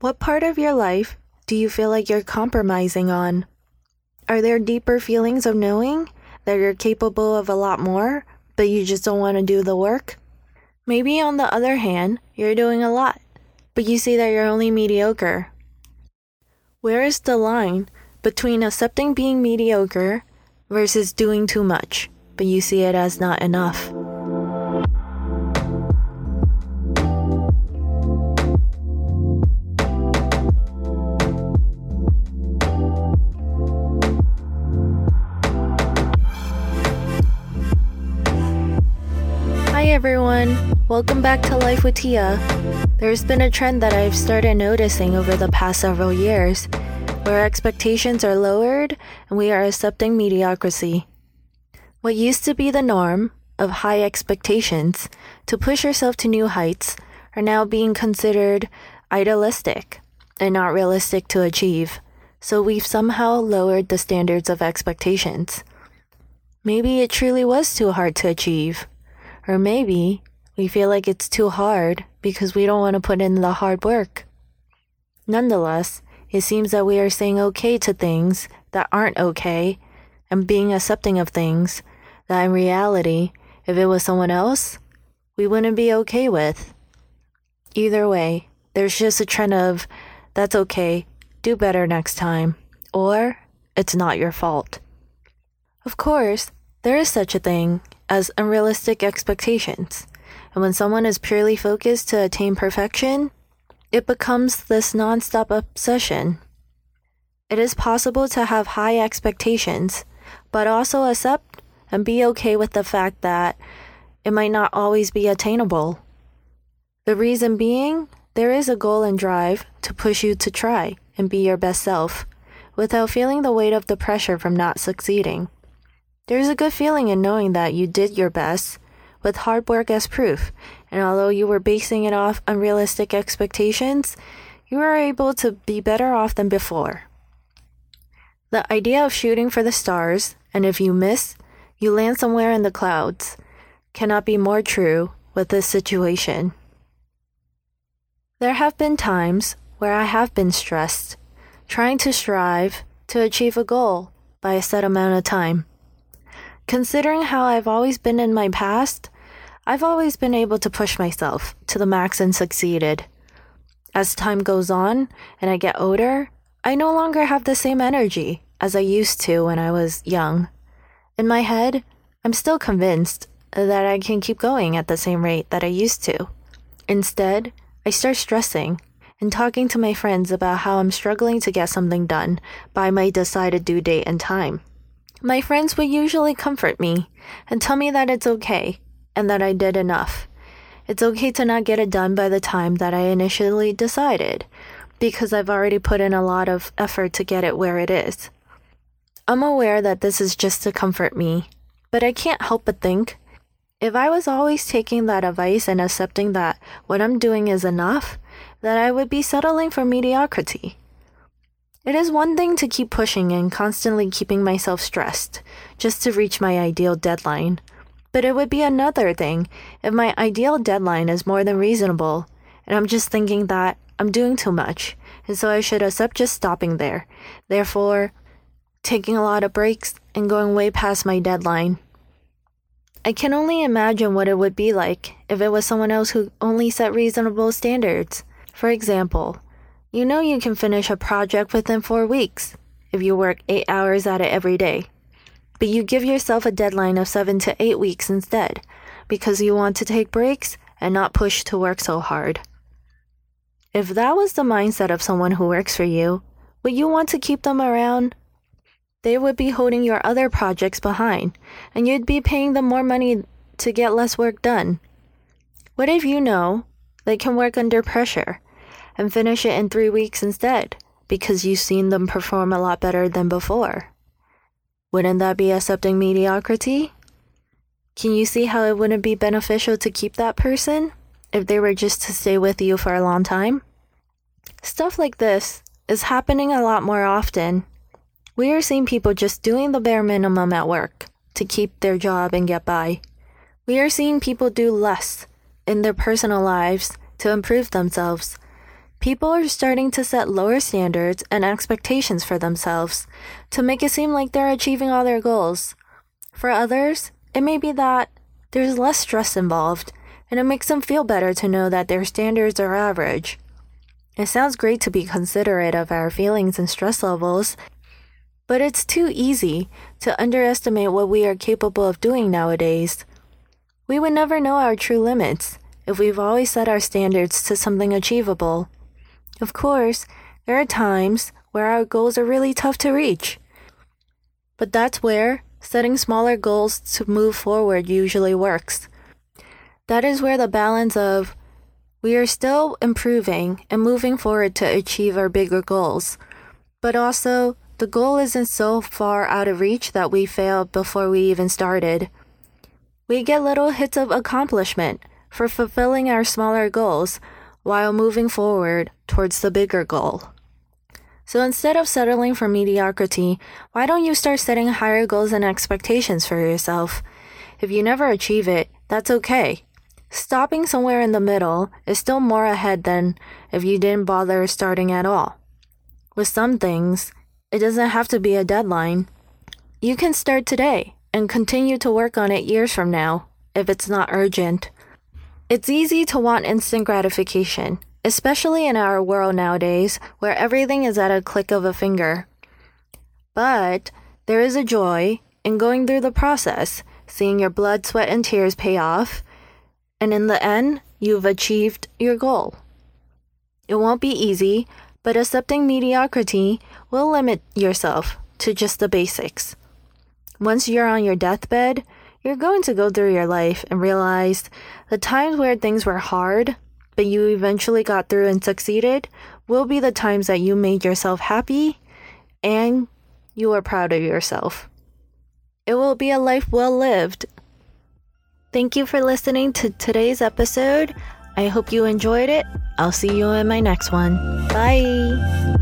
What part of your life do you feel like you're compromising on? Are there deeper feelings of knowing that you're capable of a lot more, but you just don't want to do the work? Maybe on the other hand, you're doing a lot, but you see that you're only mediocre. Where is the line between accepting being mediocre versus doing too much, but you see it as not enough? Welcome back to Life with Tia. There's been a trend that I've started noticing over the past several years where expectations are lowered and we are accepting mediocrity. What used to be the norm of high expectations to push yourself to new heights are now being considered idealistic and not realistic to achieve. So we've somehow lowered the standards of expectations. Maybe it truly was too hard to achieve. Or maybe we feel like it's too hard because we don't want to put in the hard work. Nonetheless, it seems that we are saying okay to things that aren't okay and being accepting of things that in reality, if it was someone else, we wouldn't be okay with. Either way, there's just a trend of that's okay, do better next time, or it's not your fault. Of course, there is such a thing as unrealistic expectations. And when someone is purely focused to attain perfection, it becomes this nonstop obsession. It is possible to have high expectations, but also accept and be okay with the fact that it might not always be attainable. The reason being, there is a goal and drive to push you to try and be your best self without feeling the weight of the pressure from not succeeding. There's a good feeling in knowing that you did your best with hard work as proof, and although you were basing it off unrealistic expectations, you were able to be better off than before. The idea of shooting for the stars, and if you miss, you land somewhere in the clouds, cannot be more true with this situation. There have been times where I have been stressed, trying to strive to achieve a goal by a set amount of time. Considering how I've always been in my past, I've always been able to push myself to the max and succeeded. As time goes on and I get older, I no longer have the same energy as I used to when I was young. In my head, I'm still convinced that I can keep going at the same rate that I used to. Instead, I start stressing and talking to my friends about how I'm struggling to get something done by my decided due date and time. My friends would usually comfort me and tell me that it's okay and that I did enough. It's okay to not get it done by the time that I initially decided because I've already put in a lot of effort to get it where it is. I'm aware that this is just to comfort me, but I can't help but think if I was always taking that advice and accepting that what I'm doing is enough, that I would be settling for mediocrity. It is one thing to keep pushing and constantly keeping myself stressed just to reach my ideal deadline. But it would be another thing if my ideal deadline is more than reasonable and I'm just thinking that I'm doing too much and so I should accept just stopping there. Therefore, taking a lot of breaks and going way past my deadline. I can only imagine what it would be like if it was someone else who only set reasonable standards. For example, you know you can finish a project within four weeks if you work eight hours at it every day. But you give yourself a deadline of seven to eight weeks instead because you want to take breaks and not push to work so hard. If that was the mindset of someone who works for you, would you want to keep them around? They would be holding your other projects behind, and you'd be paying them more money to get less work done. What if you know they can work under pressure and finish it in three weeks instead because you've seen them perform a lot better than before. Wouldn't that be accepting mediocrity? Can you see how it wouldn't be beneficial to keep that person if they were just to stay with you for a long time? Stuff like this is happening a lot more often. We are seeing people just doing the bare minimum at work to keep their job and get by. We are seeing people do less in their personal lives to improve themselves People are starting to set lower standards and expectations for themselves to make it seem like they're achieving all their goals. For others, it may be that there's less stress involved, and it makes them feel better to know that their standards are average. It sounds great to be considerate of our feelings and stress levels, but it's too easy to underestimate what we are capable of doing nowadays. We would never know our true limits if we've always set our standards to something achievable. Of course, there are times where our goals are really tough to reach. But that's where setting smaller goals to move forward usually works. That is where the balance of we are still improving and moving forward to achieve our bigger goals, but also the goal isn't so far out of reach that we fail before we even started. We get little hits of accomplishment for fulfilling our smaller goals while moving forward towards the bigger goal. So instead of settling for mediocrity, why don't you start setting higher goals and expectations for yourself? If you never achieve it, that's okay. Stopping somewhere in the middle is still more ahead than if you didn't bother starting at all. With some things, it doesn't have to be a deadline. You can start today and continue to work on it years from now if it's not urgent. It's easy to want instant gratification, especially in our world nowadays where everything is at a click of a finger. But there is a joy in going through the process, seeing your blood, sweat, and tears pay off, and in the end, you've achieved your goal. It won't be easy, but accepting mediocrity will limit yourself to just the basics. Once you're on your deathbed, you're going to go through your life and realize the times where things were hard, but you eventually got through and succeeded, will be the times that you made yourself happy and you are proud of yourself. It will be a life well lived. Thank you for listening to today's episode. I hope you enjoyed it. I'll see you in my next one. Bye.